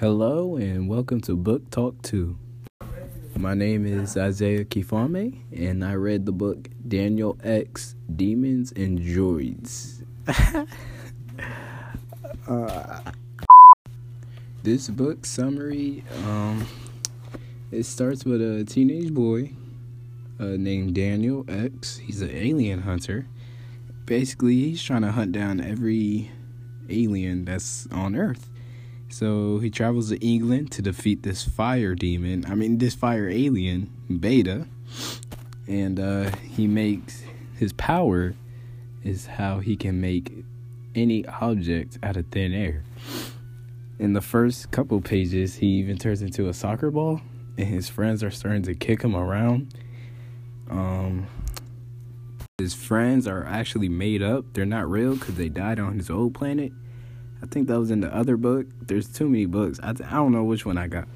Hello and welcome to Book Talk 2. My name is Isaiah Kifame and I read the book Daniel X Demons and Druids. uh, this book summary um, it starts with a teenage boy uh, named Daniel X. He's an alien hunter. Basically, he's trying to hunt down every alien that's on Earth so he travels to England to defeat this fire demon. I mean, this fire alien, Beta. And uh, he makes his power is how he can make any object out of thin air. In the first couple pages, he even turns into a soccer ball, and his friends are starting to kick him around. Um, his friends are actually made up, they're not real because they died on his old planet I think that was in the other book. There's too many books. I, I don't know which one I got.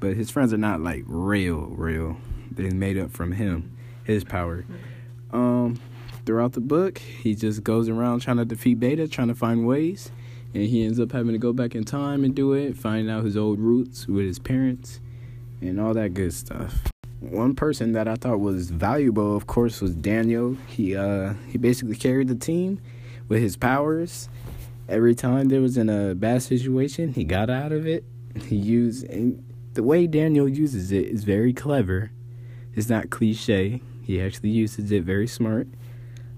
But his friends are not like real, real. They're made up from him, his power. Um, throughout the book, he just goes around trying to defeat Beta, trying to find ways. And he ends up having to go back in time and do it, finding out his old roots with his parents, and all that good stuff. One person that I thought was valuable, of course, was Daniel. He uh he basically carried the team with his powers every time there was in a bad situation, he got out of it. He used and the way Daniel uses it is very clever. It's not cliche. He actually uses it very smart.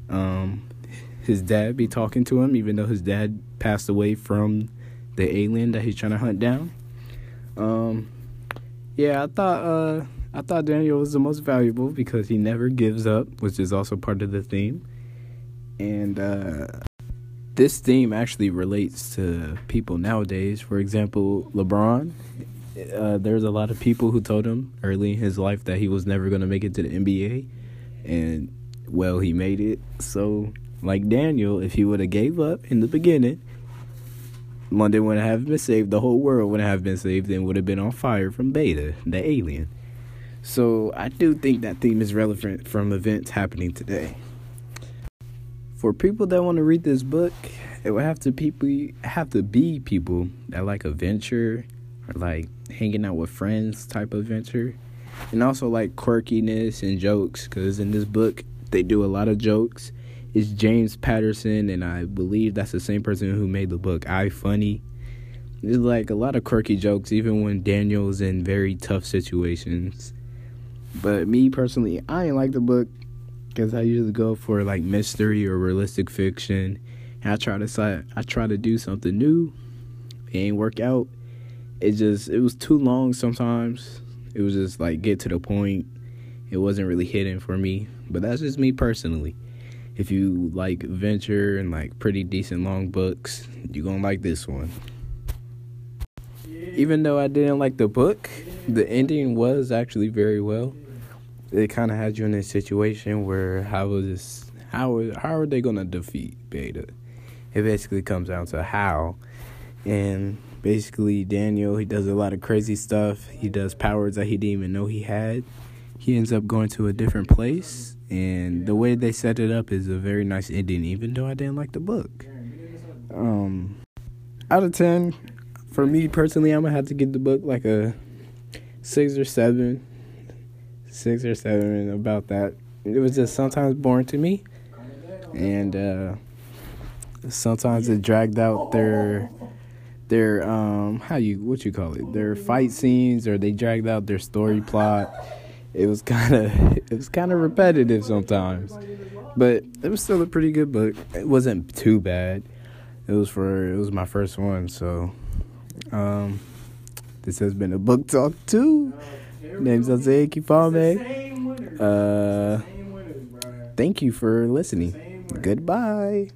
Um, his dad be talking to him, even though his dad passed away from the alien that he's trying to hunt down. Um, yeah, I thought uh, I thought Daniel was the most valuable because he never gives up, which is also part of the theme. And uh, this theme actually relates to people nowadays. For example, LeBron. Uh, there's a lot of people who told him early in his life that he was never going to make it to the NBA, and well, he made it. So, like Daniel, if he would have gave up in the beginning, London wouldn't have been saved. The whole world wouldn't have been saved, and would have been on fire from Beta, the alien. So, I do think that theme is relevant from events happening today for people that want to read this book, it would have to people have to be people that like adventure or like hanging out with friends type of adventure, and also like quirkiness and jokes. Because in this book, they do a lot of jokes. It's James Patterson, and I believe that's the same person who made the book I funny. There's like a lot of quirky jokes, even when Daniel's in very tough situations. But me personally, I ain't like the book because I usually go for like mystery or realistic fiction. And I try to I try to do something new. It ain't work out. It just it was too long sometimes. It was just like get to the point. It wasn't really hitting for me. But that's just me personally. If you like adventure and like pretty decent long books, you're gonna like this one. Even though I didn't like the book, the ending was actually very well it kind of has you in a situation where how is this how how are they gonna defeat Beta? It basically comes down to how, and basically Daniel he does a lot of crazy stuff. He does powers that he didn't even know he had. He ends up going to a different place, and the way they set it up is a very nice ending. Even though I didn't like the book, um, out of ten, for me personally, I'm gonna have to give the book like a six or seven six or seven about that. It was just sometimes boring to me, and uh, sometimes it dragged out their their um how you what you call it their fight scenes or they dragged out their story plot. It was kind of it was kind of repetitive sometimes, but it was still a pretty good book. It wasn't too bad. It was for it was my first one, so um, this has been a book talk too. Name's Isaiah Kifame. Uh, thank you for listening. Goodbye.